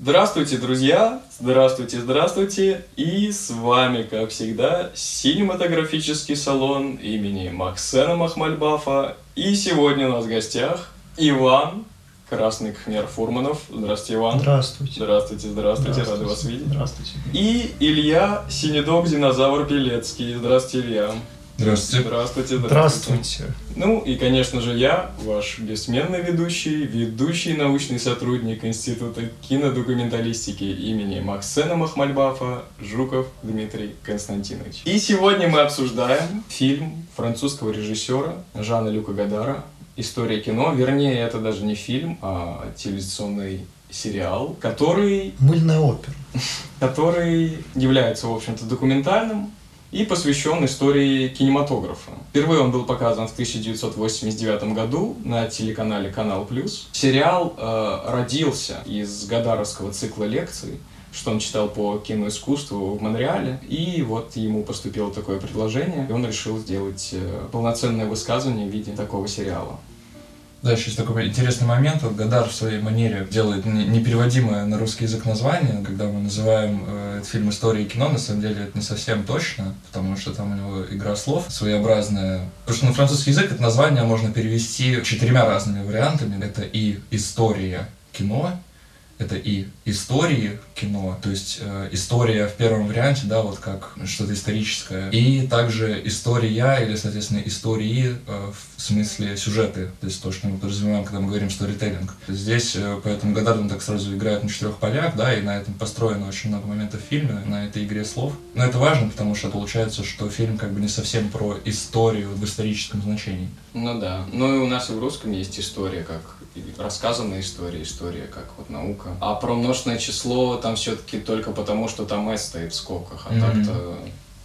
Здравствуйте, друзья! Здравствуйте, здравствуйте! И с вами, как всегда, синематографический салон имени Максена Махмальбафа. И сегодня у нас в гостях Иван Красный Кхмер Фурманов. Здравствуйте, Иван. Здравствуйте. Здравствуйте, здравствуйте, рады вас видеть. Здравствуйте. И Илья Синедок Динозавр Пелецкий. Здравствуйте, Илья. Здравствуйте. Здравствуйте, здравствуйте. Здравствуйте. Ну и, конечно же, я, ваш бессменный ведущий, ведущий научный сотрудник Института кинодокументалистики имени Максена Махмальбафа Жуков Дмитрий Константинович. И сегодня мы обсуждаем фильм французского режиссера Жана Люка Гадара «История кино». Вернее, это даже не фильм, а телевизионный сериал, который, Мыльная опера. который является, в общем-то, документальным, и посвящен истории кинематографа. Впервые он был показан в 1989 году на телеканале Канал Плюс. Сериал э, родился из Гадаровского цикла лекций, что он читал по киноискусству в Монреале, и вот ему поступило такое предложение, и он решил сделать э, полноценное высказывание в виде такого сериала. Да, еще есть такой интересный момент. Вот Гадар в своей манере делает не- непереводимое на русский язык название. Когда мы называем э, этот фильм «История кино», на самом деле это не совсем точно, потому что там у него игра слов своеобразная. Потому что на французский язык это название можно перевести четырьмя разными вариантами. Это и «История кино», это и истории кино, то есть э, история в первом варианте, да, вот как что-то историческое, и также история или, соответственно, истории э, в смысле сюжеты, то есть то, что мы подразумеваем, когда мы говорим сторителлинг. Здесь э, поэтому Гадар он так сразу играет на четырех полях, да, и на этом построено очень много моментов в фильме, на этой игре слов. Но это важно, потому что получается, что фильм как бы не совсем про историю в историческом значении. Ну да. Ну и у нас и в русском есть история, как рассказанная история, история как вот наука. А про множественное число там все-таки только потому, что там «с» стоит в скобках, а Мгм. так-то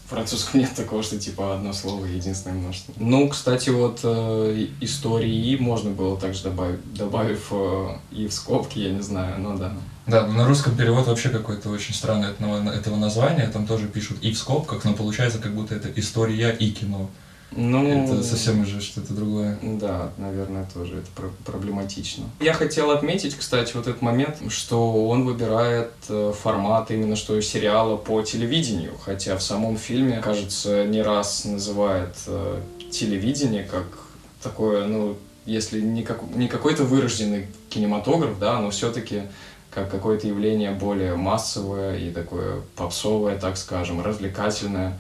в французском нет такого, что типа одно слово единственное множество. Ну, кстати, вот э, истории можно было также добавить, добавив э, и в скобки, я не знаю, ну да. Да, но на русском перевод вообще какой-то очень странный этого, этого названия, там тоже пишут и в скобках, но получается как будто это история и кино. Ну, Это совсем уже что-то другое. Да, наверное, тоже это про- проблематично. Я хотел отметить, кстати, вот этот момент, что он выбирает э, формат именно что сериала по телевидению, хотя в самом фильме, кажется, не раз называет э, телевидение как такое, ну, если не, как, не какой-то вырожденный кинематограф, да, но все-таки как какое-то явление более массовое и такое попсовое, так скажем, развлекательное.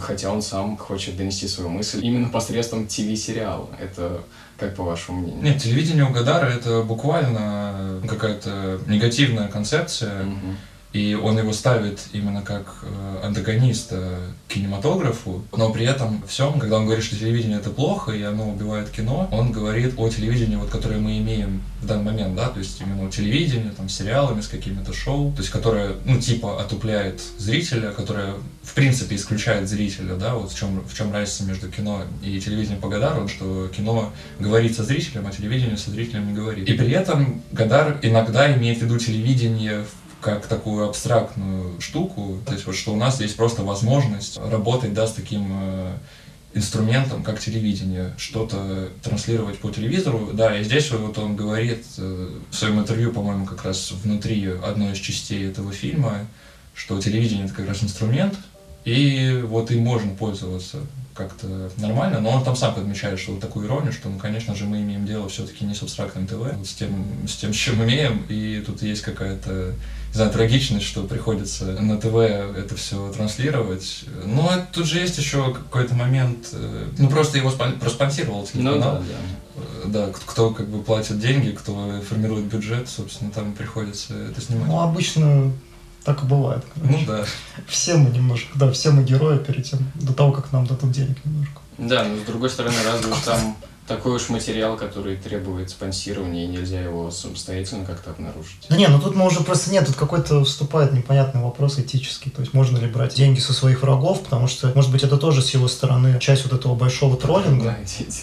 Хотя он сам хочет донести свою мысль именно посредством ТВ-сериала. Это как по вашему мнению? Нет, телевидение у Гадара это буквально какая-то негативная концепция, Мгм. И он его ставит именно как э, антагониста кинематографу, но при этом всем, когда он говорит, что телевидение это плохо и оно убивает кино, он говорит о телевидении, вот, которое мы имеем в данный момент, да, то есть именно телевидение, там, с сериалами, с какими-то шоу, то есть которое, ну, типа, отупляет зрителя, которое, в принципе, исключает зрителя, да, вот в чем, в чем разница между кино и телевидением по Гадару, что кино говорит со зрителем, а телевидение со зрителем не говорит. И при этом Гадар иногда имеет в виду телевидение в как такую абстрактную штуку, то есть вот что у нас есть просто возможность работать, да, с таким э, инструментом, как телевидение, что-то транслировать по телевизору, да, и здесь вот он говорит э, в своем интервью, по-моему, как раз внутри одной из частей этого фильма, что телевидение это как раз инструмент, и вот им можно пользоваться как-то нормально, но он там сам подмечает, что вот такую иронию, что, ну, конечно же, мы имеем дело все-таки не с абстрактным ТВ, вот с тем, с тем, с чем имеем, и тут есть какая-то, не знаю, трагичность, что приходится на ТВ это все транслировать. Но это- тут же есть еще какой-то момент, э, ну, просто его спон- проспонсировал Ну телеканал. да, да. Э, Да, кто, кто как бы платит деньги, кто формирует бюджет, собственно, там приходится это снимать. Ну, обычно так и бывает. Ну короче. да. Все мы немножко, да, все мы герои перед тем, до того, как нам дадут денег немножко. Да, но с другой стороны, разве там такой уж материал, который требует спонсирования, и нельзя его самостоятельно как-то обнаружить. Да не, ну тут мы уже просто нет, тут какой-то вступает непонятный вопрос этический. То есть можно ли брать деньги со своих врагов, потому что, может быть, это тоже с его стороны часть вот этого большого троллинга.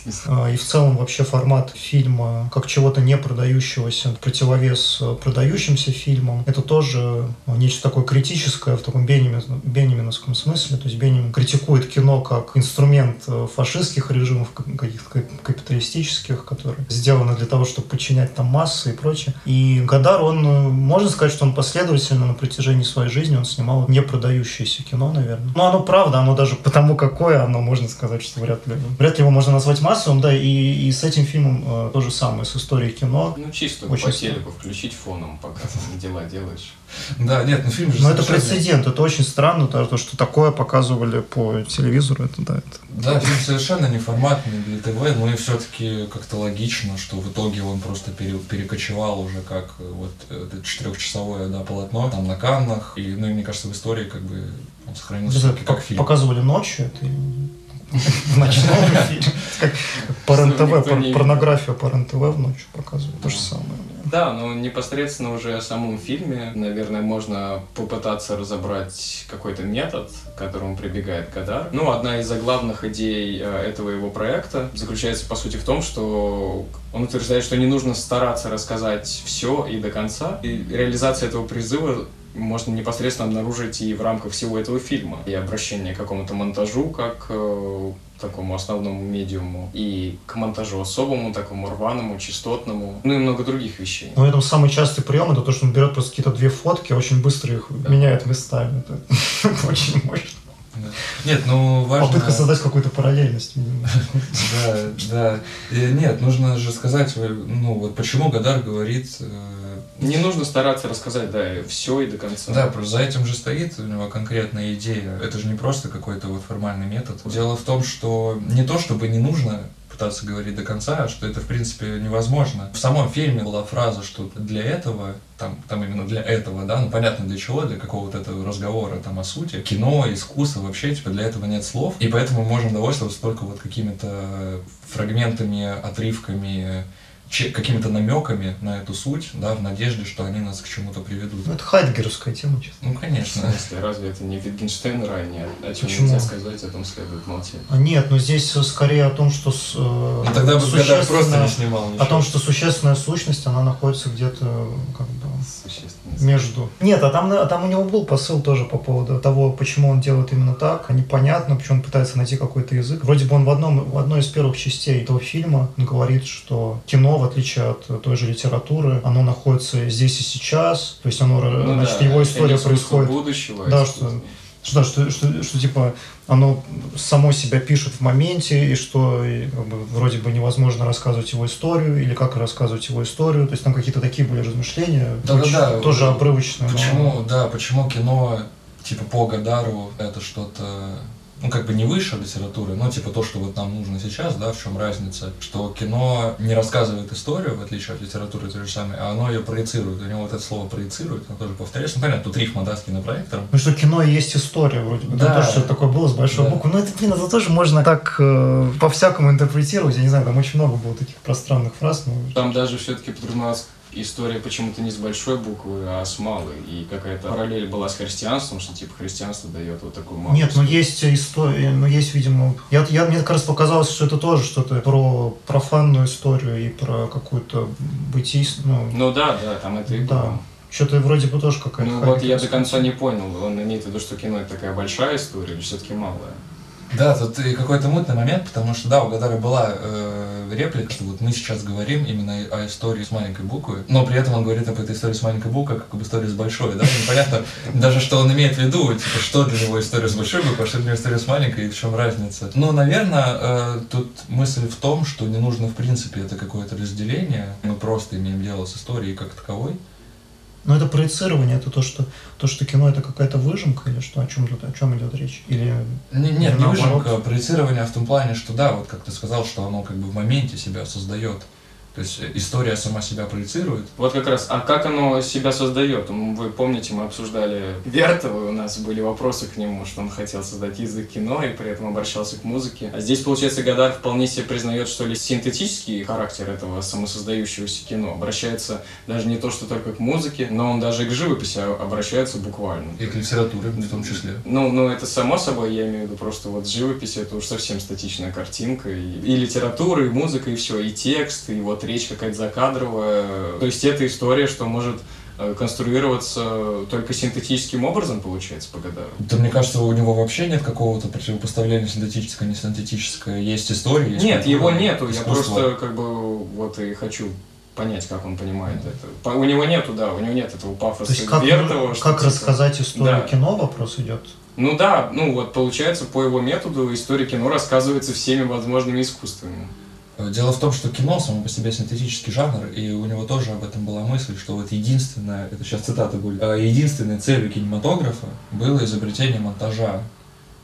Да. А, И в целом вообще формат фильма как чего-то не продающегося, противовес э, продающимся фильмам, это тоже э, нечто такое критическое в таком бенемин- бенеминовском смысле. То есть Бенемин критикует кино как инструмент э, фашистских режимов, как- каких-то капиталистических, которые сделаны для того, чтобы подчинять там массы и прочее. И Гадар, он, э, можно сказать, что он последовательно на протяжении своей жизни, он снимал не продающееся кино, наверное. Но оно правда, оно даже потому какое, оно можно сказать, что вряд ли, вряд ли его можно назвать массовым, да, и, и с этим фильмом э, то же самое, с историей кино. Ну, чисто Очень по телеку включить фоном, пока там дела делаешь. Да, нет, ну фильм же Но это прецедент, это очень странно, то, то, что такое показывали по телевизору, это да, это Да, фильм совершенно не форматный для ТВ, но и все-таки как-то логично, что в итоге он просто пере- перекочевал уже как э, вот это четырехчасовое да, полотно там на Каннах. И, ну и мне кажется, в истории как бы он сохранился Это все-таки как пок- фильм. показывали ночью, это в ночном эфире. Как по пор- порнографию по РЕН-ТВ в ночью показывают, то же самое. Да, но непосредственно уже о самом фильме, наверное, можно попытаться разобрать какой-то метод, к которому прибегает Гадар. Ну, одна из заглавных идей э, этого его проекта заключается, по сути, в том, что он утверждает, что не нужно стараться рассказать все и до конца. И реализация этого призыва можно непосредственно обнаружить и в рамках всего этого фильма. И обращение к какому-то монтажу, как э, такому основному медиуму, и к монтажу особому, такому рваному, частотному, ну и много других вещей. Но это самый частый прием, это то, что он берет просто какие-то две фотки, очень быстро их меняет местами. Это очень мощно. Да. Нет, ну важно... Попытка создать какую-то параллельность. Да, да. И Нет, нужно же сказать, э, ну вот почему Гадар говорит... Не нужно стараться рассказать, да, все и до конца. Да, просто за этим же стоит у него конкретная идея. Это же не просто какой-то вот формальный метод. Дело в том, что не то, чтобы не нужно пытаться говорить до конца, а что это, в принципе, невозможно. В самом фильме была фраза, что для этого, там, там именно для этого, да, ну понятно для чего, для какого-то этого разговора там о сути, кино, искусство, вообще, типа, для этого нет слов, и поэтому можем довольствоваться только вот какими-то фрагментами, отрывками, какими-то намеками на эту суть, да, в надежде, что они нас к чему-то приведут. Ну, это хайдгеровская тема, честно. Ну, В конечно. смысле, разве это не Wittgenstein ранее? О чем Почему? нельзя сказать, о том следует молчать. А Нет, но здесь скорее о том, что с, э, Ну, тогда бы Гадар просто существенная- не снимал ничего. о том, что существенная сущность, она находится где-то как бы. Между. Нет, а там, а там у него был посыл тоже по поводу того, почему он делает именно так. А непонятно, почему он пытается найти какой-то язык. Вроде бы он в, одном, в одной из первых частей этого фильма говорит, что кино, в отличие от той же литературы, оно находится здесь и сейчас. То есть оно, Ну значит, да, его история происходит будущего, Да, искусство. Что, что, что, что, типа оно само себя пишет в моменте, и что и, как бы, вроде бы невозможно рассказывать его историю, или как рассказывать его историю. То есть там какие-то такие были размышления, Да-да-да. очень- тоже обрывочные. но- Почему, да, почему кино, типа, по Гадару, это что-то, ну, как бы не выше литературы, но, типа, то, что вот нам нужно сейчас, да, в чем разница, что кино не рассказывает историю, в отличие от литературы той же самой, а оно ее проецирует, у него вот это слово проецирует, оно тоже повторяется, ну, понятно, тут рифма, да, с кинопроектором, Ну что кино и есть история вроде бы. Да. Тоже что-то такое было с большой Да. буквы. Но это, блин, это тоже можно так э, по-всякому интерпретировать. Я не знаю, там очень много было таких пространных фраз. Но... Там даже все-таки подразумевалась история почему-то не с большой буквы, а с малой. И какая-то параллель была с христианством, что типа христианство дает вот такую малую. Нет, но есть история, ну есть, видимо... Я, я, мне как раз показалось, что это тоже что-то про профанную историю и про какую-то бытийственную... Ну, Ну да, да, там это и Да. было. что-то вроде бы тоже какая-то... Ну вот я до конца не понял, он имеет в виду, что кино это такая большая история или все-таки малая? Да, тут какой-то мутный момент, потому что, да, у Гадара была э, реплика, что вот мы сейчас говорим именно о истории с маленькой буквы, но при этом он говорит об этой истории с маленькой буквы, как об истории с большой, да, непонятно даже, что он имеет в виду, типа, что для него история с большой буквы, а что для него история с маленькой, и в чем разница. Ну, наверное, э, тут мысль в том, что не нужно, в принципе, это какое-то разделение, мы просто имеем дело с историей как таковой, Но это проецирование, это то, что, то, что кино это какая-то выжимка или что? О чем тут, о чем идет речь? Или Не- Нет, не выжимка, а проецирование в том плане, что да, вот как ты сказал, что оно как бы в моменте себя создает. То есть э, история сама себя проецирует. Вот как раз, а как оно себя создает? Вы помните, мы обсуждали Вертова, у нас были вопросы к нему, что он хотел создать язык кино и при этом обращался к музыке. А здесь, получается, Гадар вполне себе признает, что ли, синтетический характер этого самосоздающегося кино обращается даже не то, что только к музыке, но он даже и к живописи обращается буквально. И к литературе в том числе. Ну, ну, это само собой, я имею в виду просто вот живопись, это уж совсем статичная картинка. И, и литература, и музыка, и все, и текст, и вот речь какая-то закадровая. То есть это история, что может э, конструироваться только синтетическим образом, получается, по Гадару. Да мне кажется, у него вообще нет какого-то противопоставления синтетическое, не синтетическое. Есть история, есть Нет, его нету. Я искусство. просто как бы вот и хочу понять, как он понимает это. По- У него нету, да, у него нет этого пафоса То есть как, Вертова, что как типа- рассказать историю Да. кино, вопрос идет. Ну да, ну вот получается, по его методу история кино рассказывается всеми возможными искусствами. Э, Дело в том, что кино само по себе синтетический жанр, и у него тоже об этом была мысль, что вот единственная, это сейчас цитата будет, «э, единственной целью кинематографа было изобретение монтажа.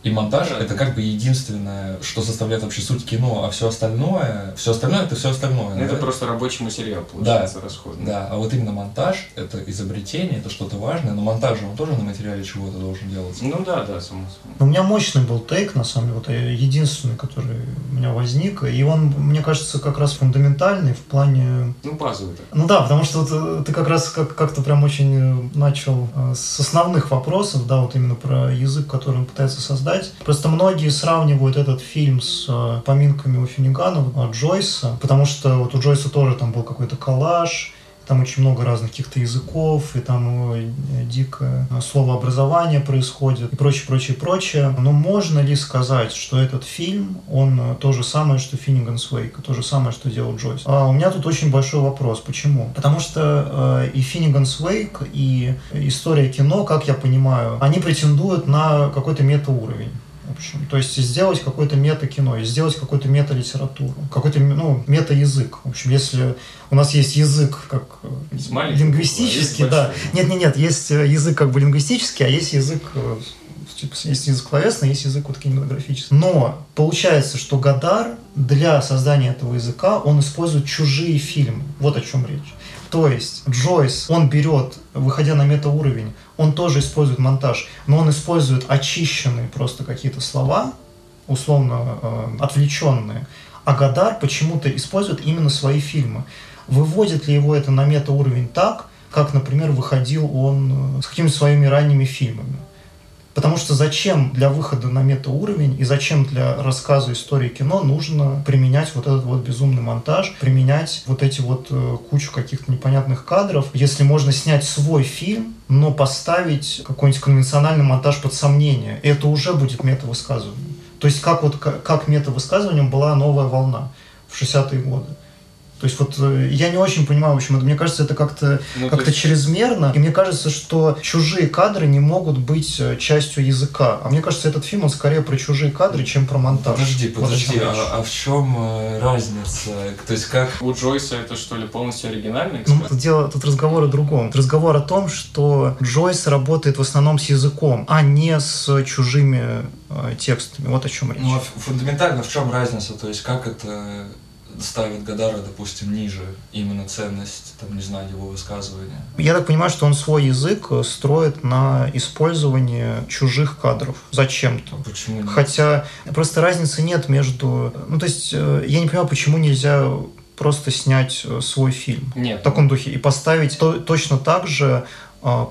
И монтаж Да. это как бы единственное, что составляет вообще суть кино, а все остальное, все остальное это все остальное. Ну, Это да? просто рабочий материал, получается, расходный. Да, а вот именно монтаж это изобретение, это что-то важное, но монтаж же он тоже на материале чего-то должен делаться. Ну да, да, само собой. У меня мощный был тейк, на самом деле, вот э, единственный, который у меня возник, и он, мне кажется, как раз фундаментальный в плане... Ну, базовый так. Ну да, потому что вот э, ты как раз как- как-то прям очень э, начал с основных вопросов, да, вот именно про язык, который он пытается создать. Просто многие сравнивают этот фильм с э, поминками у Финнигана, от Джойса, потому что вот у Джойса тоже там был какой-то коллаж, там очень много разных каких-то языков, и там дикое словообразование происходит, и прочее, прочее, прочее. Но можно ли сказать, что этот фильм, он э, то же самое, что Финниганс Вейк, то же самое, что делал Джойс? А у меня тут очень большой вопрос. Почему? Потому что э, и Финниганс Вейк, и история кино, как я понимаю, они претендуют на какой-то метауровень. В общем, то есть сделать какое-то мета-кино, сделать какую-то мета-литературу, какой-то ну, мета-язык. В общем, если у нас есть язык как э, маленький лингвистический, а да. есть большой. Нет, нет, нет, есть э, язык как бы лингвистический, а есть язык э, типа, есть язык словесный, есть язык вот кинематографический. Но получается, что Гадар для создания этого языка он использует чужие фильмы. Вот о чем речь. То есть Джойс, он берет, выходя на метауровень, он тоже использует монтаж, но он использует очищенные просто какие-то слова, условно э, отвлеченные, а Гадар почему-то использует именно свои фильмы. Выводит ли его это на метауровень так, как, например, выходил он э, с какими-то своими ранними фильмами? Потому что зачем для выхода на метауровень и зачем для рассказа истории кино нужно применять вот этот вот безумный монтаж, применять вот эти вот э, кучу каких-то непонятных кадров, если можно снять свой фильм, но поставить какой-нибудь конвенциональный монтаж под сомнение. И это уже будет метавысказывание. То есть как вот как, метавысказыванием была новая волна в 60-е годы. То есть вот э, я не очень понимаю, в общем, это, мне кажется, это как-то Ну, то как-то есть- чрезмерно. И мне кажется, что чужие кадры не могут быть э, частью языка. А мне кажется, этот фильм, он скорее про чужие кадры, чем про монтаж. Подожди, Вот подожди, речь. а, а в чем э, разница? То есть как У Джойса это что ли полностью оригинальный Ну, экспресс? тут дело, тут разговор о другом. Тут разговор о том, что Джойс работает в основном с языком, а не с чужими э, текстами. Вот о чем речь. Ну, а фундаментально в чем разница? То есть как это ставит Гадара, допустим, ниже именно ценность, там, не знаю, его высказывания? Я так понимаю, что он свой язык э, строит на использовании чужих кадров зачем-то. Почему нет? Хотя просто разницы нет между... Ну, то есть, э, я не понимаю, почему нельзя просто снять э, свой фильм Нет. в таком духе и поставить то- точно так же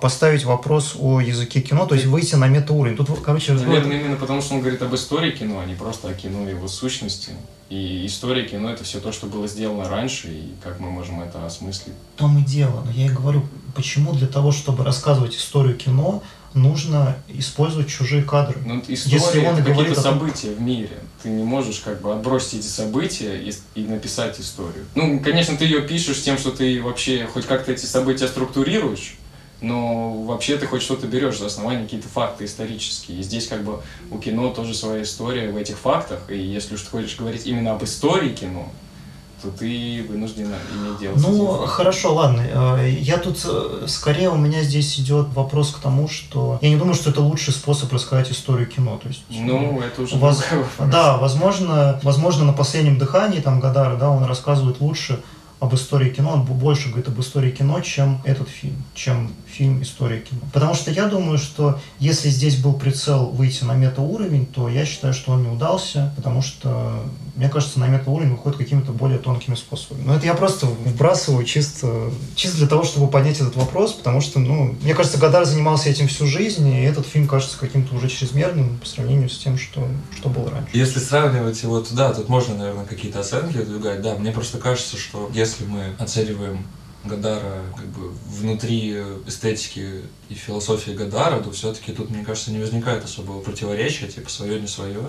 поставить вопрос о языке кино, то есть выйти на метауровень. Тут, короче, разговор- Наверное, именно потому, что он говорит об истории кино, а не просто о кино и его сущности. И история кино — это все то, что было сделано раньше, и как мы можем это осмыслить. в том и дело. Но я и говорю, почему для того, чтобы рассказывать историю кино, нужно использовать чужие кадры. Ну, история Если он это говорит какие-то события в мире. Ты не можешь как бы отбросить эти события и, и написать историю. Ну, конечно, ты ее пишешь тем, что ты вообще хоть как-то эти события структурируешь, но вообще ты хоть что-то берешь за основание какие-то факты исторические. И здесь как бы у кино тоже своя история в этих фактах. И если уж ты хочешь говорить именно об истории кино, то ты вынужден иметь дело Ну, хорошо, ладно. Э, Я тут, э, скорее, у меня здесь идет вопрос к тому, что я не думаю, что это лучший способ рассказать историю кино. То есть, Ну, это уже Воз-. Да, возможно, возможно, на последнем дыхании там Гадара, да, он рассказывает лучше об истории кино, он больше говорит об истории кино, чем этот фильм, чем фильм «История кино». Потому что я думаю, что если здесь был прицел выйти на метауровень, то я считаю, что он не удался, потому что, мне кажется, на метауровень выходит какими-то более тонкими способами. Но это я просто вбрасываю чисто, чисто для того, чтобы поднять этот вопрос, потому что, ну, мне кажется, Гадар занимался этим всю жизнь, и этот фильм кажется каким-то уже чрезмерным по сравнению с тем, что, что было раньше. Если сравнивать его туда, тут можно, наверное, какие-то оценки выдвигать. Да, мне просто кажется, что если мы оцениваем Гадара как бы внутри эстетики и философии Гадара, то все-таки тут, мне кажется, не возникает особого противоречия, типа свое не свое.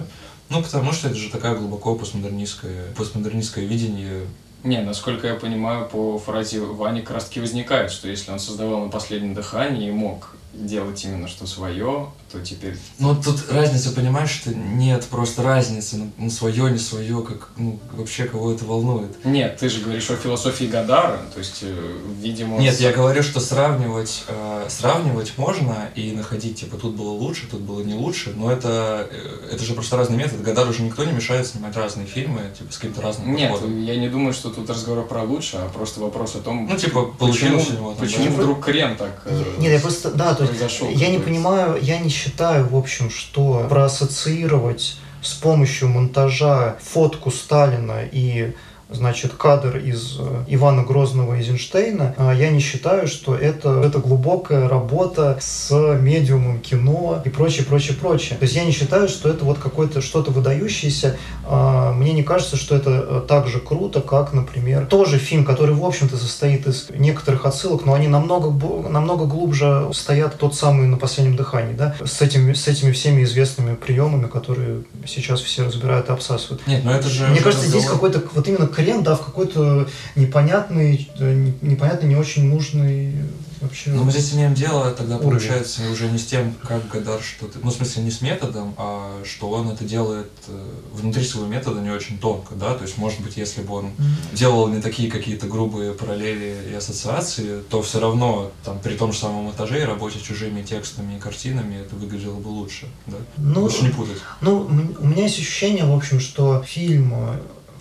Ну, потому что это же такая глубоко постмодернистское, постмодернистское видение не, насколько я понимаю, по фразе Вани таки возникает, что если он создавал на последнем дыхании и мог делать именно что свое, то теперь... Ну, тут разница, понимаешь, что нет просто разницы, ну, ну свое, не свое, как, ну, вообще кого это волнует. Нет, ты же говоришь о философии Гадара, то есть, э, видимо... Нет, с... я говорю, что сравнивать, э, сравнивать можно и находить, типа, тут было лучше, тут было не лучше, но это, э, это же просто разный метод. Гадару уже никто не мешает снимать разные фильмы, типа, с каким-то разным Нет, подходом. я не думаю, что тут разговор про лучше, а просто вопрос о том, ну, типа, почему, почему вдруг крем так э, Нет, я просто, да, то есть, я не понимаю, я не считаю, в общем, что проассоциировать с помощью монтажа фотку Сталина и значит, кадр из э, Ивана Грозного Эйзенштейна, а я не считаю, что это, это глубокая работа с медиумом кино и прочее, прочее, прочее. То есть я не считаю, что это вот какое-то что-то выдающееся. А, мне не кажется, что это э, так же круто, как, например, тоже фильм, который, в общем-то, состоит из некоторых отсылок, но они намного, намного глубже стоят тот самый на последнем дыхании, да, с этими, с этими всеми известными приемами, которые сейчас все разбирают и обсасывают. Нет, но это же... Мне кажется, разговор... здесь какой-то вот именно крем, да, в какой-то непонятный, э, непонятный, не очень нужный вообще. Но мы здесь имеем дело тогда уровень. получается уже не с тем, как Гадар что-то, ну в смысле не с методом, а что он это делает э, внутри своего метода не очень тонко, да, то есть может быть если бы он mm-hmm. делал не такие какие-то грубые параллели и ассоциации, то все равно там при том же самом монтаже и работе с чужими текстами и картинами это выглядело бы лучше, да, ну, лучше не путать. Ну у меня есть ощущение, в общем, что фильм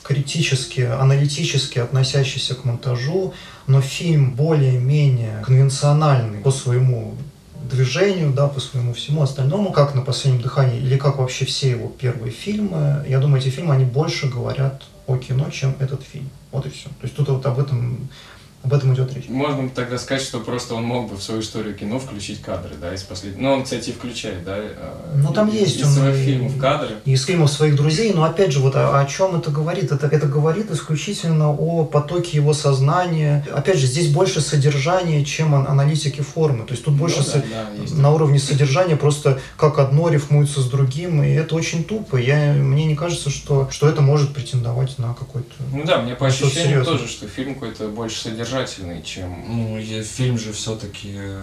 критически, аналитически относящийся к монтажу, но фильм более-менее конвенциональный по своему движению, да, по своему всему остальному, как на последнем дыхании, или как вообще все его первые фильмы. Я думаю, эти фильмы, они больше говорят о кино, чем этот фильм. Вот и все. То есть тут вот об этом об этом идет речь. Можно тогда сказать, что просто он мог бы в свою историю кино включить кадры, да, из последнего. Ну, он, кстати, и включает, да. А, ну, там есть из своих фильмов кадры. И из фильмов своих друзей, но опять же, вот о, о чем это говорит? Это, это говорит исключительно о потоке его сознания. Опять же, здесь больше содержания, чем аналитики формы. То есть тут ну больше ну, да, со... да, на уровне содержания просто как одно рифмуется с другим, и это очень тупо. Я, мне не кажется, что, что это может претендовать на какой-то... Ну да, мне по ощущениям тоже, что фильм какой-то больше содержания содержательный, чем... Ну, фильм же все-таки э,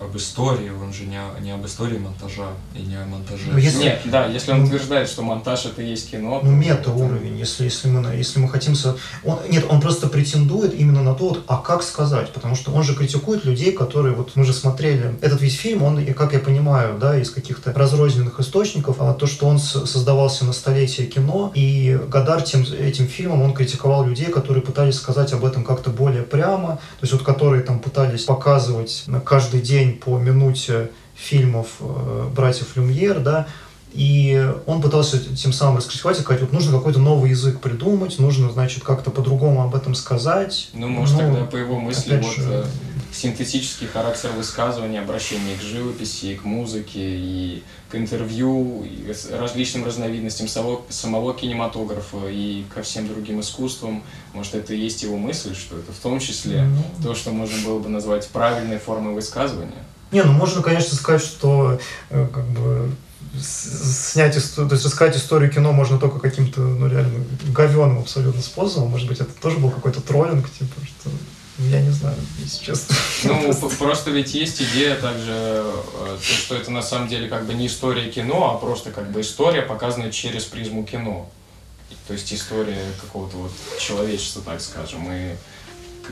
об истории, он же не, не об истории монтажа и не о монтаже. Ну, если... Нет, да, если он ну, утверждает, что монтаж это и есть кино... Ну, мета-уровень, если, если, мы, если мы хотим... Со... Он, нет, он просто претендует именно на то, вот, а как сказать, потому что он же критикует людей, которые, вот мы же смотрели этот весь фильм, он, как я понимаю, да, из каких-то разрозненных источников, а то, что он создавался на столетие кино, и Гадар тем, этим фильмом, он критиковал людей, которые пытались сказать об этом как-то более прямо, программа, то есть вот которые там пытались показывать на каждый день по минуте фильмов э, братьев Люмьер, да, и он пытался тем самым раскритиковать и сказать, вот нужно какой-то новый язык придумать, нужно, значит, как-то по-другому об этом сказать. Ну, может, ну, тогда по его мысли вот же... Синтетический характер высказывания, обращение к живописи, и к музыке, и к интервью, и к различным разновидностям самого, самого кинематографа и ко всем другим искусствам. Может, это и есть его мысль, что это в том числе mm-hmm. то, что можно было бы назвать правильной формой высказывания? Не, ну можно, конечно, сказать, что э, как бы снять историю, то есть рассказать историю кино можно только каким-то, ну, реально говеным абсолютно способом. Может быть, это тоже был какой-то троллинг, типа, что я не знаю, если честно. Ну, просто ведь есть идея также, э, что это на самом деле как бы не история кино, а просто как бы история, показанная через призму кино. То есть история какого-то вот человечества, так скажем. И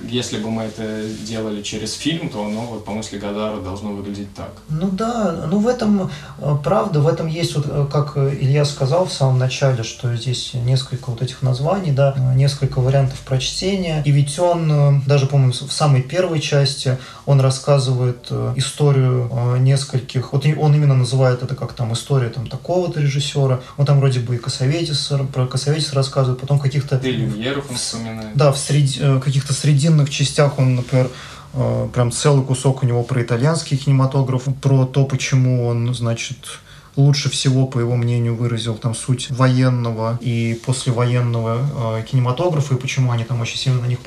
если бы мы это делали через фильм, то оно, вот, по мысли Гадара, должно выглядеть так. Ну да, ну в этом, э, правда, в этом есть, вот, э, как Илья сказал в самом начале, что здесь несколько вот этих названий, да, несколько вариантов прочтения. И ведь он, э, даже, по-моему, в самой первой части, он рассказывает историю нескольких, вот он именно называет это как там история там такого-то режиссера, он там вроде бы и Косоветис, про Косоветис рассказывает, потом каких-то... Люмьеров он вспоминает. Да, в среди, каких-то среди срединных частях он, например, э, прям целый кусок у него про итальянский кинематограф, про то, почему он, значит, лучше всего, по его мнению, выразил там суть военного и послевоенного э, кинематографа, и почему они там очень сильно на них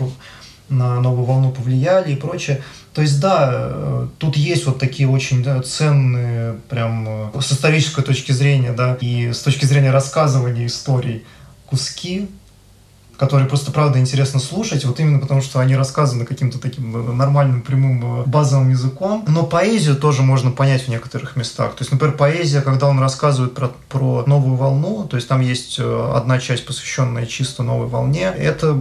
на новую волну повлияли и прочее. То есть, да, э, тут есть вот такие очень да, ценные, прям э, с исторической точки зрения, да, и с точки зрения рассказывания историй куски, которые просто правда интересно слушать, вот именно потому, что они рассказаны каким-то таким э, нормальным, прямым, базовым языком. Но поэзию тоже можно понять в некоторых местах. То есть, например, поэзия, когда он рассказывает про, про новую волну, то есть там есть одна часть, посвященная чисто новой волне, это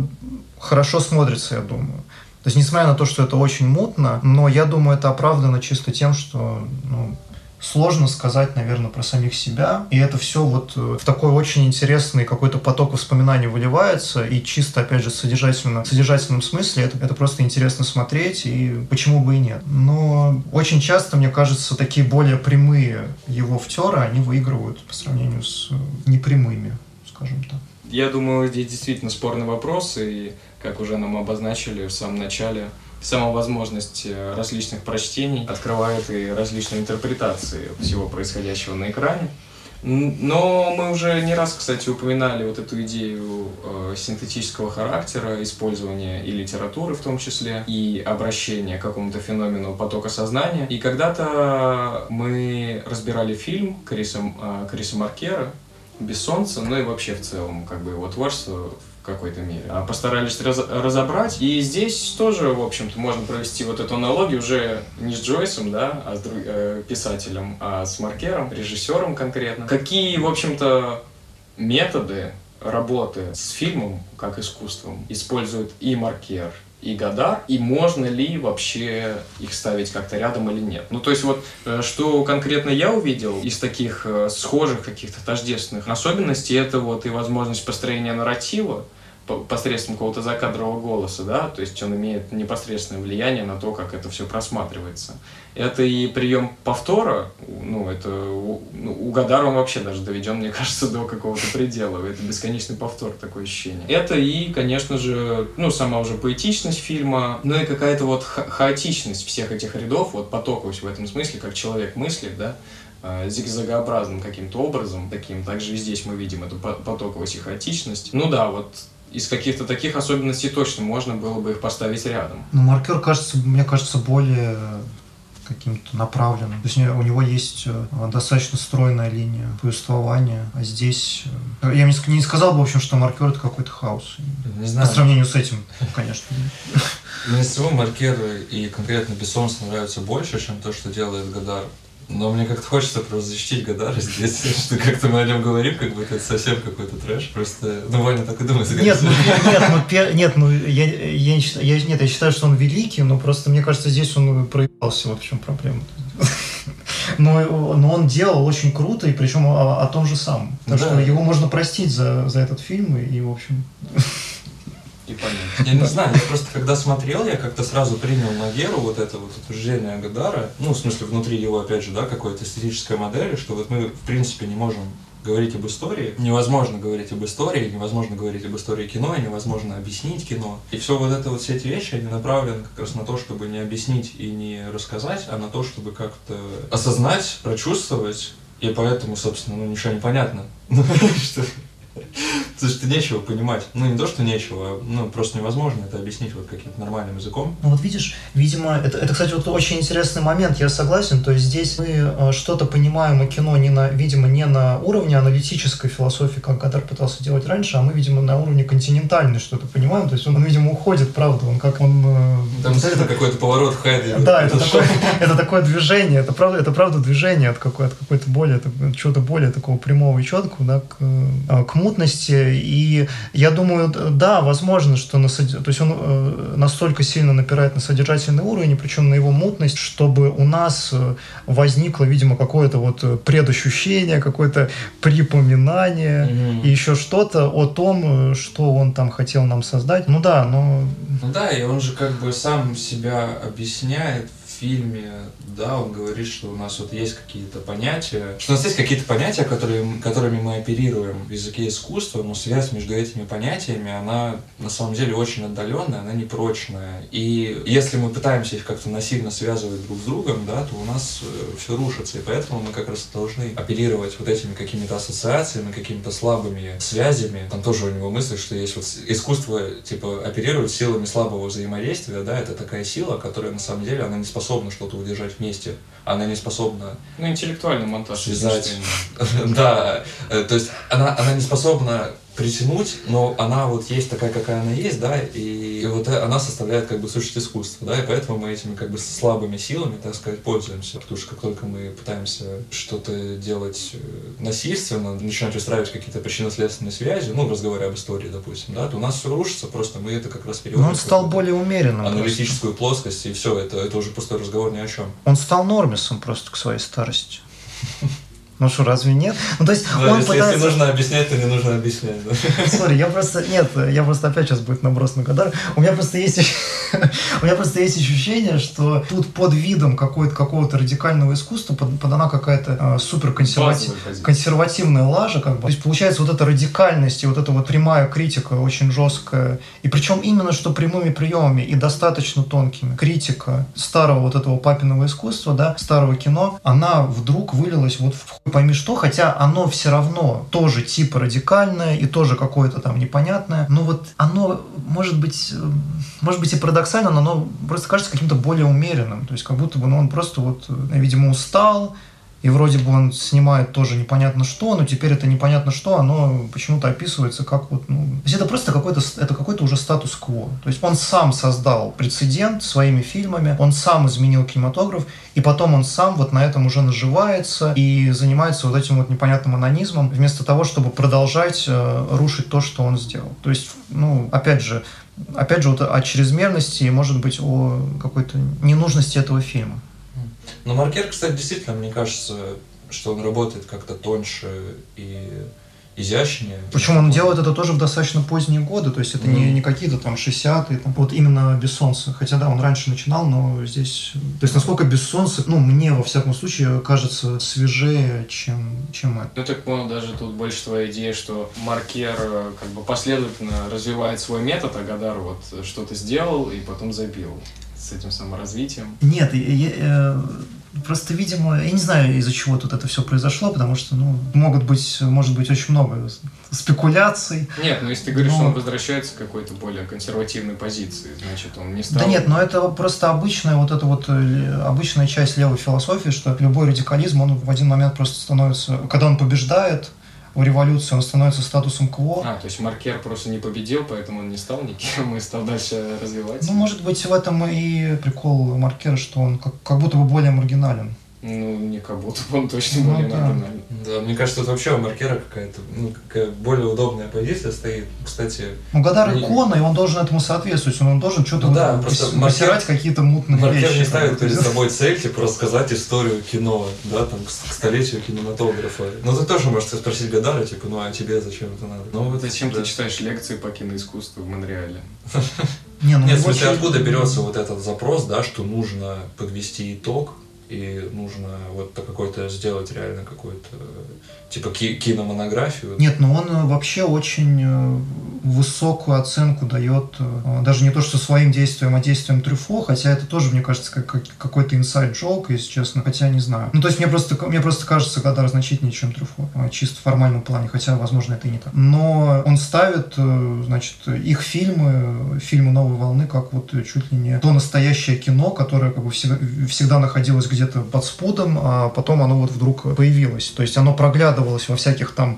хорошо смотрится, я думаю. То есть, несмотря на то, что это очень мутно, но я думаю, это оправдано чисто тем, что ну, сложно сказать, наверное, про самих себя. И это все вот э, в такой очень интересный какой-то поток воспоминаний выливается. И чисто, опять же, содержательно, в содержательном смысле это, это просто интересно смотреть, и почему бы и нет. Но очень часто, мне кажется, такие более прямые его втеры, они выигрывают по сравнению с э, непрямыми, скажем так. Я думаю, здесь действительно спорный вопрос, и как уже нам обозначили в самом начале, сама возможность э, различных прочтений открывает и различные интерпретации всего происходящего на экране. Но мы уже не раз, кстати, упоминали вот эту идею э, синтетического характера, использования и литературы в том числе, и обращения к какому-то феномену потока сознания. И когда-то мы разбирали фильм Криса, э, Криса Маркера «Без солнца», ну и вообще в целом как бы его творчество какой-то мере. А постарались раз, разобрать. И здесь тоже, в общем-то, можно провести вот эту аналогию уже не с Джойсом, да, а с друг, э, писателем, а с Маркером, режиссером конкретно. Какие, в общем-то, методы работы с фильмом как искусством использует и Маркер, и Гадар, и можно ли вообще их ставить как-то рядом или нет. Ну, то есть вот, э, что конкретно я увидел из таких э, схожих каких-то тождественных особенностей, это вот и возможность построения нарратива, посредством какого-то закадрового голоса, да, то есть он имеет непосредственное влияние на то, как это все просматривается. Это и прием повтора, ну, это ну, у Гадара он вообще даже доведен, мне кажется, до какого-то предела. Это бесконечный повтор, такое ощущение. Это и, конечно же, ну, сама уже поэтичность фильма, ну и какая-то вот ха хаотичность всех этих рядов, вот потоковость в этом смысле, как человек мыслит, да, а, зигзагообразным каким-то образом, таким. Также и здесь мы видим эту потоковость и хаотичность. Ну да, вот из каких-то таких особенностей точно можно было бы их поставить рядом. Ну, маркер, кажется, мне кажется, более каким-то направленным. То есть у него есть э, достаточно стройная линия повествования, а здесь... Э, я не сказал бы, в общем, что маркер это какой-то хаос. Не знаю. По сравнению с этим, конечно. Мне всего маркер и конкретно Бессонс нравится больше, чем то, что делает Гадар. Но мне как-то хочется просто защитить Гадара здесь, что как-то мы о нем говорим, как будто это совсем какой-то трэш. Просто, ну, Ваня так и думает. Нет, ну, нет, ну, нет, ну, я, я, не считаю, я, нет, я считаю, что он великий, но просто, мне кажется, здесь он проебался, вот в чем проблема. Но, но он делал очень круто, и причем о, о том же самом. Так да. что его можно простить за, за этот фильм, и, и в общем и понять. Я не знаю, я просто когда смотрел, я как-то сразу принял на веру вот это вот утверждение Гадара, ну, в смысле, внутри его, опять же, да, какой-то эстетической модели, что вот мы, в принципе, не можем говорить об истории. Невозможно говорить об истории, невозможно говорить об истории кино, невозможно объяснить кино. И все вот это вот, все эти вещи, они направлены как раз на то, чтобы не объяснить и не рассказать, а на то, чтобы как-то осознать, прочувствовать. И поэтому, собственно, ну, ничего не понятно. Потому что нечего понимать. Ну, не то, что нечего, а ну, просто невозможно это объяснить вот каким-то нормальным языком. Ну, вот видишь, видимо, это, это, кстати, вот очень интересный момент, я согласен. То есть здесь мы э, что-то понимаем о кино, не на, видимо, не на уровне аналитической философии, как Гадар пытался делать раньше, а мы, видимо, на уровне континентальной что-то понимаем. То есть он, он видимо, уходит, правда, он как он... Э, Там это какой-то поворот Хайдегера. Да, это, это, такое, это такое движение, это правда, это правда движение от, какой, от какой-то более, чего-то более такого прямого и четкого, да, к, э, к мутности. И я думаю, да, возможно, что на, то есть он э, настолько сильно напирает на содержательный уровень, причем на его мутность, чтобы у нас э, возникло, видимо, какое-то вот э, предощущение, какое-то припоминание mm-hmm. и еще что-то о том, что он там хотел нам создать. Ну да, но... Ну да, и он же как бы сам себя объясняет фильме, да, он говорит, что у нас вот есть какие-то понятия, что у нас есть какие-то понятия, которые, которыми мы оперируем в языке искусства, но связь между этими понятиями, она на самом деле очень отдаленная, она непрочная. И если мы пытаемся их как-то насильно связывать друг с другом, да, то у нас э, все рушится. И поэтому мы как раз должны оперировать вот этими какими-то ассоциациями, какими-то слабыми связями. Там тоже у него мысль, что есть вот искусство, типа, оперирует силами слабого взаимодействия, да, это такая сила, которая на самом деле, она не способна что-то удержать вместе. Она не способна... Ну, интеллектуальный монтаж. Связать. Да, э, то есть она, она не способна притянуть, но она вот есть такая, какая она есть, да, и, и вот она составляет как бы сущность искусства, да, и поэтому мы этими как бы слабыми силами, так сказать, пользуемся, потому что как только мы пытаемся что-то делать э, насильственно, начинать устраивать какие-то причинно-следственные связи, ну, в разговоре об истории, допустим, да, то у нас все рушится, просто мы это как раз переводим. Но он стал более умеренным. Аналитическую просто. плоскость, и все, это, это уже пустой разговор ни о чем. Он стал нормисом просто к своей старости. Ну что, разве нет? Ну, то есть да, он если, пытается... если нужно объяснять, то не нужно объяснять. Да? Сори, я просто... Нет, я просто опять сейчас будет наброс на Гадар. У меня просто есть... У меня просто есть ощущение, что тут под видом какого-то какого-то радикального искусства подана какая-то э, супер консерватив... консервативная лажа. Как бы. То есть получается вот эта радикальность и вот эта вот прямая критика очень жесткая. И причем именно что прямыми приемами и достаточно тонкими. Критика старого вот этого папиного искусства, да, старого кино, она вдруг вылилась вот в пойми что, хотя оно все равно тоже типа радикальное и тоже какое-то там непонятное, но вот оно может быть, э, может быть и парадоксально, но оно просто кажется каким-то более умеренным, то есть как будто бы ну, он просто вот, э, видимо, устал, и вроде бы он снимает тоже непонятно что, но теперь это непонятно что, оно почему-то описывается как вот, ну... То есть это просто какой-то, это какой-то уже статус-кво. То есть он сам создал прецедент своими фильмами, он сам изменил кинематограф, и потом он сам вот на этом уже наживается и занимается вот этим вот непонятным анонизмом, вместо того, чтобы продолжать э, рушить то, что он сделал. То есть, ну, опять же, опять же, вот о чрезмерности и, может быть, о какой-то ненужности этого фильма. Но Маркер, кстати, действительно, мне кажется, что он работает как-то тоньше и изящнее. Причем он делает это тоже в достаточно поздние годы, то есть это mm. не, не какие-то там 60-е, там, вот именно без солнца. Хотя да, он раньше начинал, но здесь... То есть насколько без солнца, ну, мне во всяком случае кажется свежее, чем, чем это. Ну, так понял, даже тут больше твоя идея, что Маркер э, как бы последовательно развивает свой метод, а Гадар вот что-то сделал и потом забил с этим саморазвитием? Нет, я, я, э, просто, видимо, я не знаю, из-за чего тут это все произошло, потому что, ну, могут быть, может быть, очень много спекуляций. Нет, ну если ты говоришь, но... что он возвращается к какой-то более консервативной позиции, значит, он не стал... Да нет, но это просто обычная вот эта вот э, обычная часть левой философии, что любой радикализм, он в один момент просто становится, когда он побеждает, в революции он становится статусом кво. А, то есть Маркер просто не победил, поэтому он не стал никем и стал дальше развиваться. Ну, может быть, в этом и прикол Маркера, что он как, как будто бы более маргинален. Ну, не как будто бы он точно ну, более да. Да, мне кажется, это вообще у Маркера какая-то ну, какая более удобная позиция стоит. Кстати... Ну, Гадар не... икона, и он должен этому соответствовать. Он должен что-то ну, да, просто Маркер... какие-то мутные Маркер вещи. не ставит перед собой цель, типа, рассказать историю кино, да, там, к столетию кинематографа. Ну, ты тоже можешь спросить Гадара, типа, ну, а тебе зачем это надо? Ну, вот зачем да. ты читаешь лекции по киноискусству в Монреале? Не, ну, Нет, в смысле, откуда берется вот этот запрос, да, что нужно подвести итог и нужно вот какой-то сделать реально какой-то типа ки- киномонографию. Нет, но он э, вообще очень э, высокую оценку дает э, даже не то, что своим действием, а действием Трюфо, хотя это тоже, мне кажется, как, какой-то inside joke, если честно, хотя не знаю. Ну, то есть мне просто, мне просто кажется Гадар значительнее, чем Трюфо, чисто в формальном плане, хотя, возможно, это и не так. Но он ставит, значит, их фильмы, фильмы «Новой волны», как вот чуть ли не то настоящее кино, которое как бы всегда, всегда находилось где-то под спудом, а потом оно вот вдруг появилось. То есть оно проглядывалось во всяких там,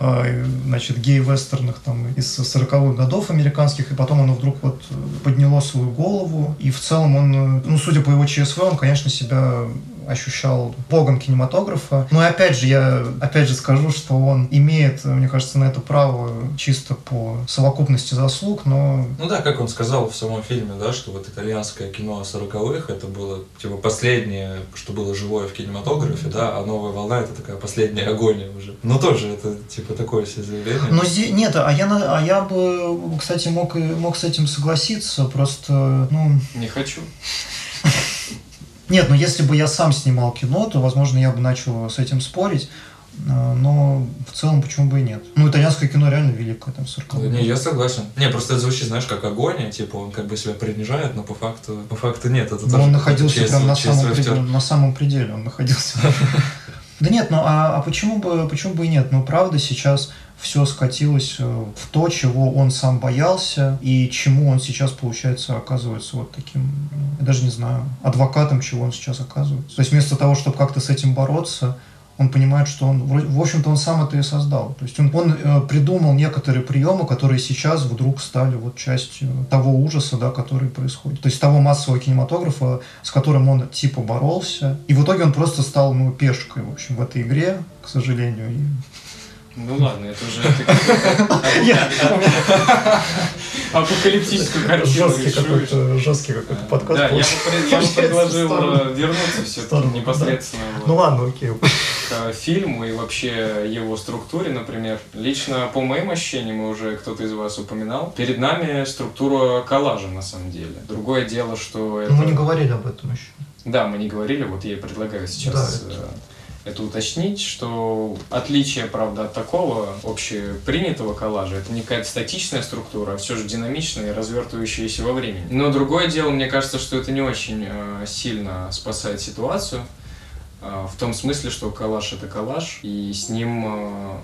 значит, гей-вестернах там из 40-х годов американских, и потом оно вдруг вот подняло свою голову, и в целом он, ну, судя по его ЧСВ, он, конечно, себя ощущал богом кинематографа. Но и опять же, я опять же скажу, что он имеет, мне кажется, на это право чисто по совокупности заслуг, но... Ну да, как он сказал в самом фильме, да, что вот итальянское кино 40-х, это было типа последнее, что было живое в кинематографе, да, а новая волна это такая последняя агония уже. Но тоже это типа такое себе заявление. Но здесь, нет, а я, а я бы, кстати, мог, мог с этим согласиться, просто, ну... Не хочу. Нет, но если бы я сам снимал кино, то, возможно, я бы начал с этим спорить. А, но в целом почему бы и нет. Ну, итальянское кино реально великое, там, 40 Не, я согласен. Не, просто это звучит, знаешь, как агония, типа он как бы себя принижает, но по факту, по факту нет. Это но он находился прям на самом, пределе, на самом пределе, он находился. Да нет, ну а, а почему бы почему бы и нет? Ну правда сейчас все скатилось э, в то, чего он сам боялся, и чему он сейчас, получается, оказывается вот таким, я даже не знаю, адвокатом, чего он сейчас оказывается. То есть вместо того, чтобы как-то с этим бороться, он понимает, что он, в общем-то, он сам это и создал. То есть он, он э, придумал некоторые приемы, которые сейчас вдруг стали вот частью того ужаса, да, который происходит. То есть того массового кинематографа, с которым он типа боролся. И в итоге он просто стал, ну, пешкой, в общем, в этой игре, к сожалению. И ну ладно, это уже апокалиптическую картину Жесткий какой-то, жесткий какой-то подкаст. Да, я бы предложил э, вернуться все-таки непосредственно ну ладно, окей. К фильму и вообще его структуре, например. Лично по моим ощущениям, уже кто-то из вас упоминал, перед нами структура коллажа на самом деле. Другое дело, что это... Мы не говорили об этом еще. Да, мы не говорили, вот я и предлагаю сейчас это уточнить, что отличие, правда, от такого общепринятого коллажа, это не какая-то статичная структура, а все же динамичная и развертывающаяся во времени. Но другое дело, мне кажется, что это не очень э, сильно спасает ситуацию, в том смысле, что коллаж это коллаж, и с ним э,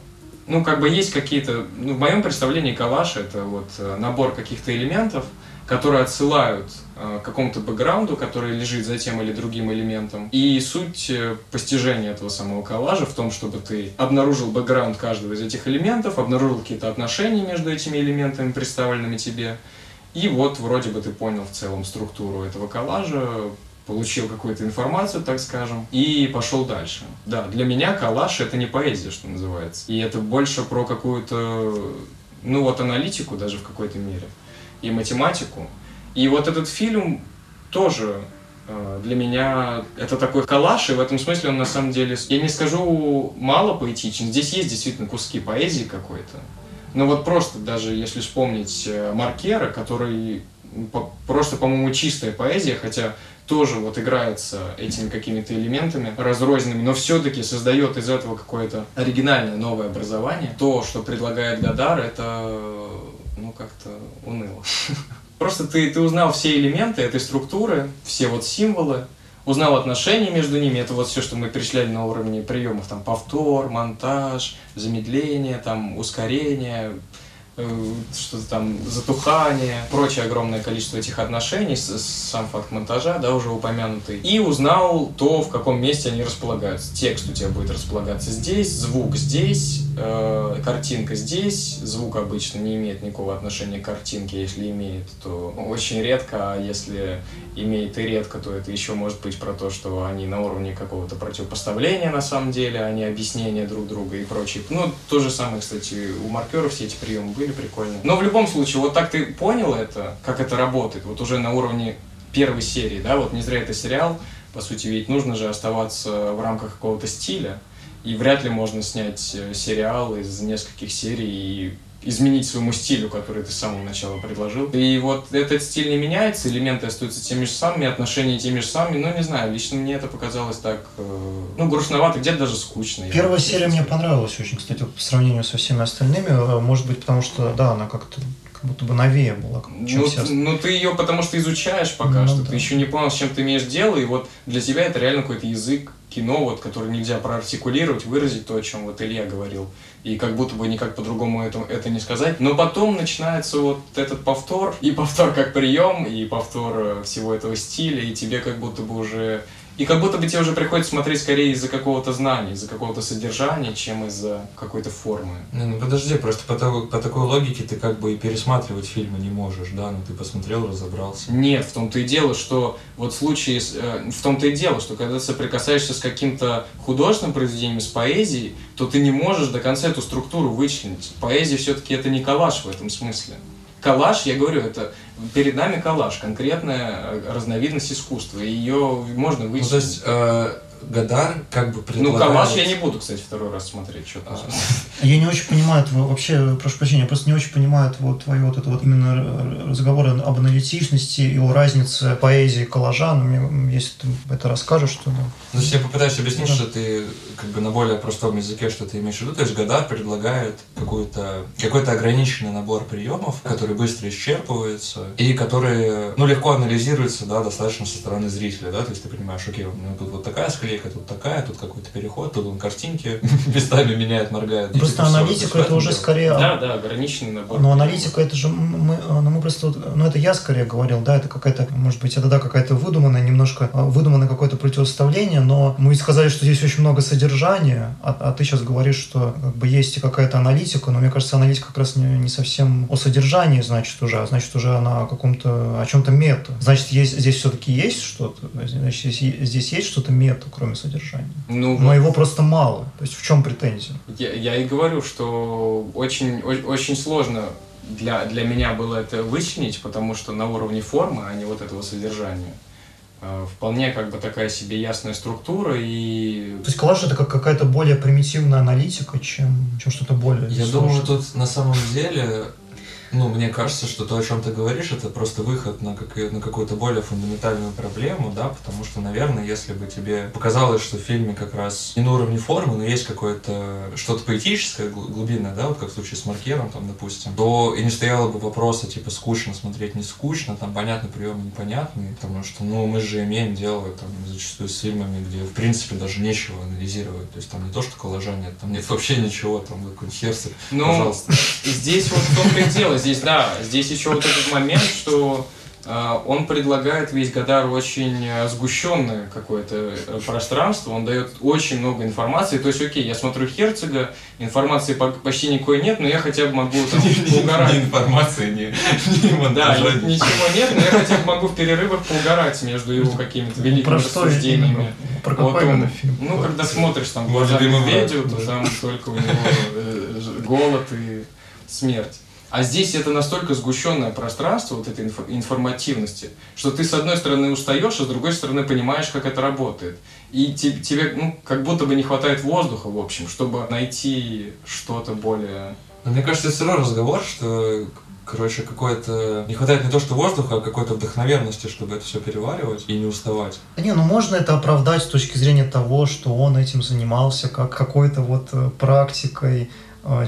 ну, как бы есть какие-то, ну, в моем представлении коллаж это вот э, набор каких-то элементов, которые отсылают к какому-то бэкграунду, который лежит за тем или другим элементом. И суть э, постижения этого самого коллажа в том, чтобы ты обнаружил бэкграунд каждого из этих элементов, обнаружил какие-то отношения между этими элементами, представленными тебе, и вот вроде бы ты понял в целом структуру этого коллажа, получил какую-то информацию, так скажем, и пошел дальше. Да, для меня коллаж это не поэзия, что называется. И это больше про какую-то, ну вот аналитику даже в какой-то мере и математику. И вот этот фильм тоже э, для меня это такой коллаж, и в этом смысле он на самом деле, я не скажу мало поэтичен, здесь есть действительно куски поэзии какой-то, но вот просто даже если вспомнить э, Маркера, который просто, по-моему, чистая поэзия, хотя тоже вот играется этими какими-то элементами разрозненными, но все-таки создает из этого какое-то оригинальное новое образование. То, что предлагает Гадар, это ну как-то уныло. Просто ты, ты узнал все элементы этой структуры, все вот символы, узнал отношения между ними, это вот все, что мы перечисляли на уровне приемов, там повтор, монтаж, замедление, там ускорение, что-то там затухание, прочее огромное количество этих отношений, сам факт монтажа, да, уже упомянутый. И узнал то, в каком месте они располагаются. Текст у тебя будет располагаться здесь, звук здесь, э, картинка здесь. Звук обычно не имеет никакого отношения к картинке, если имеет, то очень редко, а если имеет и редко, то это еще может быть про то, что они на уровне какого-то противопоставления на самом деле, а не объяснения друг друга и прочее. Ну, то же самое, кстати, у маркеров все эти приемы были прикольные. Но в любом случае, вот так ты понял это, как это работает, вот уже на уровне первой серии, да, вот не зря это сериал, по сути, ведь нужно же оставаться в рамках какого-то стиля, и вряд ли можно снять э, сериал из нескольких серий и изменить своему стилю, который ты с самого начала предложил. И вот этот стиль не меняется, элементы остаются теми же самыми, отношения теми же самыми, но не знаю, лично мне это показалось так, э, ну, грустновато, где-то даже скучно. Первая серия мне понравилась очень, кстати, по сравнению со всеми остальными, э, может быть, потому что, да, она как-то как будто бы новее была, чем ну, все Ну, ты ее потому что изучаешь пока ну, что, да. ты еще не понял, с чем ты имеешь дело, и вот для тебя это реально какой-то язык кино, вот, который нельзя проартикулировать, выразить то, о чем вот Илья говорил и как будто бы никак по-другому это, это не сказать. Но потом начинается вот этот повтор, и повтор как прием, и повтор э, всего этого стиля, и тебе как будто бы уже и как будто бы тебе уже приходится смотреть скорее из-за какого-то знания, из-за какого-то содержания, чем из-за какой-то формы. Не, ну подожди, просто по, такой, по такой логике ты как бы и пересматривать фильмы не можешь, да? Ну ты посмотрел, разобрался. Нет, в том-то и дело, что вот в случае, э, в том-то и дело, что когда ты соприкасаешься с каким-то художественным произведением, с поэзией, то ты не можешь до конца эту структуру вычленить. Поэзия все-таки это не коллаж в этом смысле. Коллаж, я говорю, это перед нами коллаж, конкретная разновидность искусства, ее можно вычислить. Ну, то есть, э, Гадар как бы Ну, предлагает... Калаш я не буду, кстати, второй раз смотреть. Что-то. Я не очень понимаю, твой- вообще, прошу прощения, я просто не очень понимаю вот твои вот это вот именно разговоры об аналитичности и о разнице поэзии коллажа. Ну, мне- если ты это расскажешь, то да. Ну, если я попытаюсь объяснить, Да. что ты как бы на более простом языке, что ты имеешь в виду, то есть Гадар предлагает какую-то, какой-то ограниченный набор приемов, которые быстро исчерпываются и которые, ну, легко анализируются, да, достаточно со стороны зрителя, да, то есть ты понимаешь, окей, у меня тут вот такая склейка, тут такая, тут какой-то переход, тут он картинки местами меняет, моргает. Просто аналитика это уже скорее... Да, да, ограниченный набор. Но аналитика это же мы, ну мы просто, ну это я скорее говорил, да, это какая-то, может быть, это да, какая-то выдуманная, немножко а, выдуманное какое-то противоставление, но мы сказали, что здесь очень много содержания, а, а ты сейчас говоришь, что как бы есть и какая-то аналитика, но мне кажется, аналитика как раз не, не совсем о содержании, значит, уже, а значит, уже она о каком-то, о чем-то мета. Значит, есть, здесь все-таки есть что-то, значит, здесь, здесь есть что-то мета, кроме содержания. Ну, Но его просто мало. То есть в чем претензия? я, я и говорю, что очень, о- очень сложно для, для меня было это вычленить, потому что на уровне формы, а не вот этого содержания, э, вполне как бы такая себе ясная структура и То есть коллаж это как какая-то более примитивная аналитика, чем, чем что-то более Я сложное. думаю, тут на самом деле, ну, мне кажется, что то, о чем ты говоришь, это просто выход на, как, на какую-то более фундаментальную проблему, да, потому что, наверное, если бы тебе показалось, что в фильме как раз не на уровне формы, но есть какое-то что-то поэтическое, гл- глубинное, да, вот как в случае с Маркером, там, допустим, то и не стояло бы вопроса, типа, скучно смотреть, не скучно, там, понятный прием, непонятный, потому что, ну, мы же имеем дело, там, зачастую с фильмами, где, в принципе, даже нечего анализировать, то есть там не то, что коллажа нет, там нет вообще ничего, там, какой-нибудь херсик, Ну, пожалуйста. здесь вот в том-то и дело. Здесь, да, здесь еще вот этот момент, что э, он предлагает весь Гадар очень э, сгущенное какое-то э, пространство, он дает очень много информации. То есть, окей, я смотрю Херцога, информации по- почти никакой нет, но я хотя бы могу там Ни угорать. информации, ни, ни Да, ни- ничего нет, но я хотя бы могу в перерывах поугарать между его какими-то великими Про что рассуждениями. Про Вот какой он, фильм? ну, когда смотришь там враг, медведю, то там только у него голод и смерть. А здесь это настолько сгущенное пространство вот этой инфо- информативности, что ты с одной стороны устаешь, а с другой стороны понимаешь, как это работает. И те- тебе ну, как будто бы не хватает воздуха, в общем, чтобы найти что-то более... Но мне кажется, это все равно разговор, что, короче, какое-то... Не хватает не то, что воздуха, а какой-то вдохновенности, чтобы это все переваривать и не уставать. Не, ну можно это оправдать с точки зрения того, что он этим занимался как какой-то вот э, практикой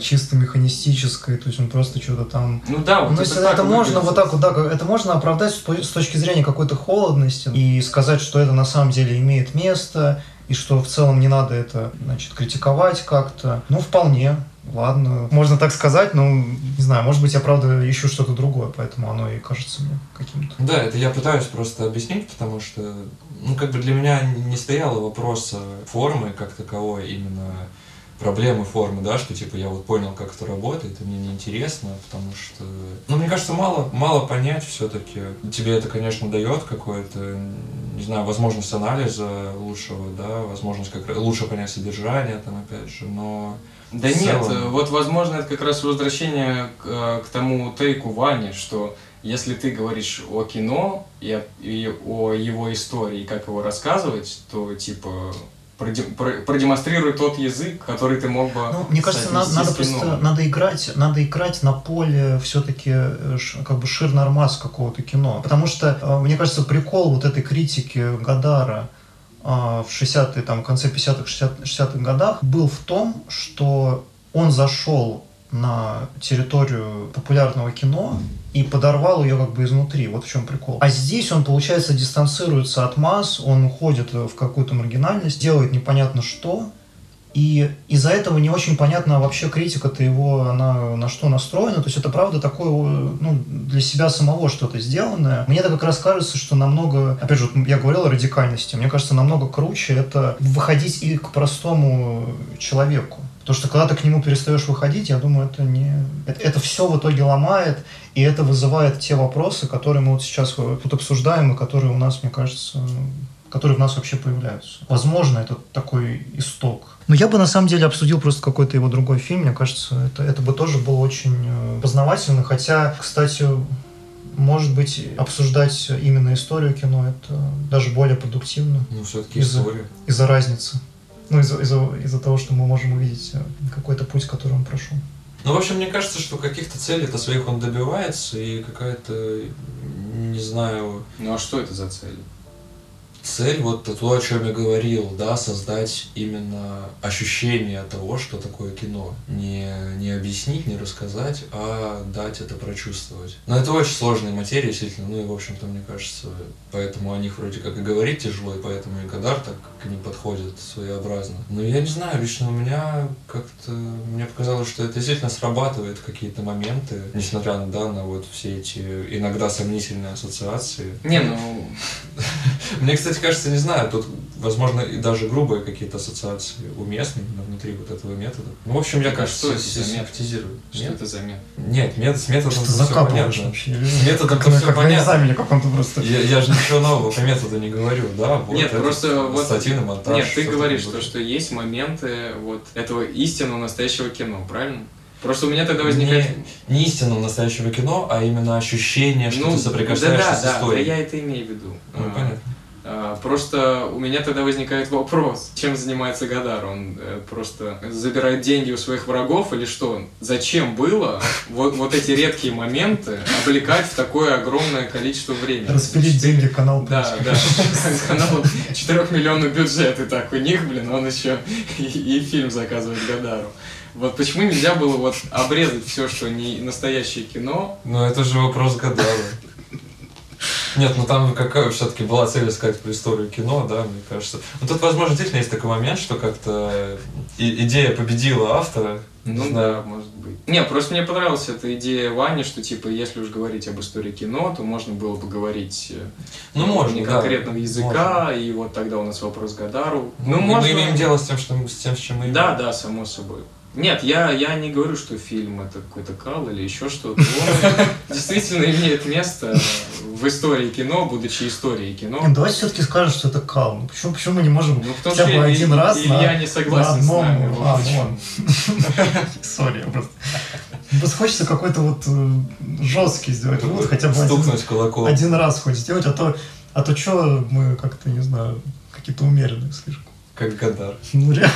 чисто механистической, то есть он просто что-то там Ну да, вот Ну, это, если так это можно выглядит. вот так вот, да, это можно оправдать с точки зрения какой-то холодности и сказать, что это на самом деле имеет место, и что в целом не надо это, значит, критиковать как-то. Ну, вполне. Ладно, можно так сказать, но, не знаю, может быть, я, правда, ищу что-то другое, поэтому оно и кажется мне каким-то. Да, это я пытаюсь просто объяснить, потому что, ну, как бы для меня не стояло вопроса формы как таковой, именно проблемы формы, да, что типа я вот понял, как это работает, и мне неинтересно, потому что, ну, мне кажется, мало, мало понять все-таки. Тебе это, конечно, дает какое-то, не знаю, возможность анализа лучшего, да, возможность как раз- лучше понять содержание, там, опять же, но Да нет, целом. э, вот возможно это как раз возвращение к, э, к тому тейку Вани, что если ты говоришь о кино и о, и о его истории, как его рассказывать, то типа продемонстрируй тот язык, который ты мог бы Ну, мне кажется, надо кино. просто надо играть, надо играть на поле все-таки как бы шир нормас какого-то кино. Потому что, э, мне кажется, прикол вот этой критики Гадара э, в 60-е, там, в конце 50-х, 60 60-х годах был в том, что он зашел на территорию популярного кино и подорвал ее как бы изнутри. Вот в чем прикол. А здесь он, получается, дистанцируется от масс, он уходит в какую-то маргинальность, делает непонятно что, и из-за этого не очень понятно вообще критика-то его, она на что настроена. То есть это правда такое, ну, для себя самого что-то сделанное. Мне это как раз кажется, что намного, опять же, я говорил о радикальности, мне кажется, намного круче это выходить и к простому человеку. Потому что когда ты к нему перестаешь выходить, я думаю, это не... Это, это все в итоге ломает, и это вызывает те вопросы, которые мы вот сейчас э, тут обсуждаем, и которые у нас, мне кажется, которые в нас вообще появляются. Возможно, это такой исток. Но я бы на самом деле обсудил просто какой-то его другой фильм. Мне кажется, это, это бы тоже было очень э, познавательно. Хотя, кстати, может быть, обсуждать именно историю кино это даже более продуктивно Ну, все-таки Из-за- история. из-за разницы. Ну, из-за, из-за, из-за того, что мы можем увидеть э, какой-то путь, который он прошел. Ну, в общем, мне кажется, что каких-то целей-то своих он добивается, и какая-то, не знаю, Ну а что это за цель? Цель, вот то, о чем я говорил, да, создать именно ощущение того, что такое кино. Не, не объяснить, не рассказать, а дать это прочувствовать. Но это очень сложная материя, действительно, ну и, в общем-то, мне кажется, поэтому о них вроде как и говорить тяжело, и поэтому и Кадар так к ним подходит своеобразно. Но я не знаю, лично у меня как-то, мне показалось, что это действительно срабатывает в какие-то моменты, несмотря на, да, на вот все эти иногда сомнительные ассоциации. Не, ну, Мне, кстати, кажется, не знаю, тут, возможно, и даже грубые какие-то ассоциации уместны внутри вот этого метода. Ну, в общем, я, а кажется, что это си- за метод? симпатизирую. что Нет? это за метод? Нет, метод, с методом Что закапываешь понятно. вообще? С методом как, всё как понятно. экзамене каком-то просто. Я, я же ничего нового по методу не говорю, да? Вот Нет, это просто вот- ассоциативный монтаж. Нет, ты говоришь, такое. что, что есть моменты вот этого истинного настоящего кино, правильно? Просто у меня тогда возникает... Не, не истинного настоящего кино, а именно ощущение, что ну, ты соприкасаешься да, да, с да, да, историей. я это имею в виду. Ну, А, понятно. А, Просто у меня тогда возникает вопрос, чем занимается Гадар? Он э, просто забирает деньги у своих врагов или что? Зачем было вот, вот эти редкие моменты облекать в такое огромное количество времени? Распилить деньги канал Да, да. Канал 4 миллионный бюджет, и так у них, блин, он еще и, и фильм заказывает Гадару. Вот почему нельзя было вот обрезать все, что не настоящее кино? Ну, это же вопрос Гадара. Нет, ну там какая все-таки была цель искать по историю кино, да, мне кажется. Ну тут, возможно, действительно есть такой момент, что как-то и- идея победила автора. Не Ну знаю. да, может быть. Не, просто мне понравилась эта идея Вани, что типа, если уж говорить об истории кино, то можно было бы говорить э, Ну, можно, не да. конкретного языка, и вот тогда у нас вопрос Гадару. Ну, мы, можно- мы имеем дело с тем, что с тем, с чем мы имеем. Да, да, само собой. Нет, я, я не говорю, что фильм это какой-то кал или еще что-то. Он действительно имеет место в истории кино, будучи историей кино. Нет, давайте все-таки скажем, что это кал. Ну, почему, почему мы не можем Ну, потому хотя бы один и- раз и на, я не согласен на с одном... нами. вот А, вон. Сори, просто... Просто хочется какой-то вот жесткий сделать вывод, хотя бы один, Стукнуть кулаком. один раз хоть сделать, а то, а то что мы как-то, не знаю, какие-то умеренные слишком. Как Гадар. Ну, реально.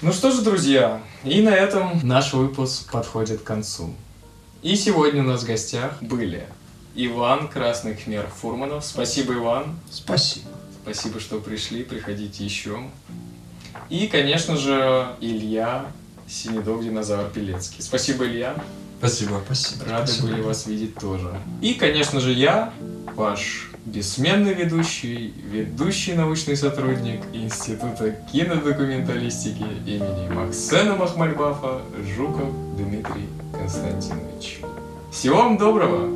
Ну что же, друзья, и на этом наш выпуск подходит к концу. И сегодня у нас в гостях были Иван Красный Хмер Фурманов. Спасибо, Иван. Спасибо. Спасибо, что пришли. Приходите еще. И, конечно же, Илья Синедог Динозавр Пелецкий. Спасибо, Илья. Спасибо. Спасибо. Рады спасибо. были вас видеть тоже. И, конечно же, я, ваш бессменный ведущий, ведущий научный сотрудник Института кинодокументалистики имени Максена Махмальбафа Жуков Дмитрий Константинович. Всего вам доброго.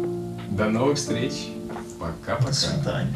До новых встреч. До Пока-пока. свидания.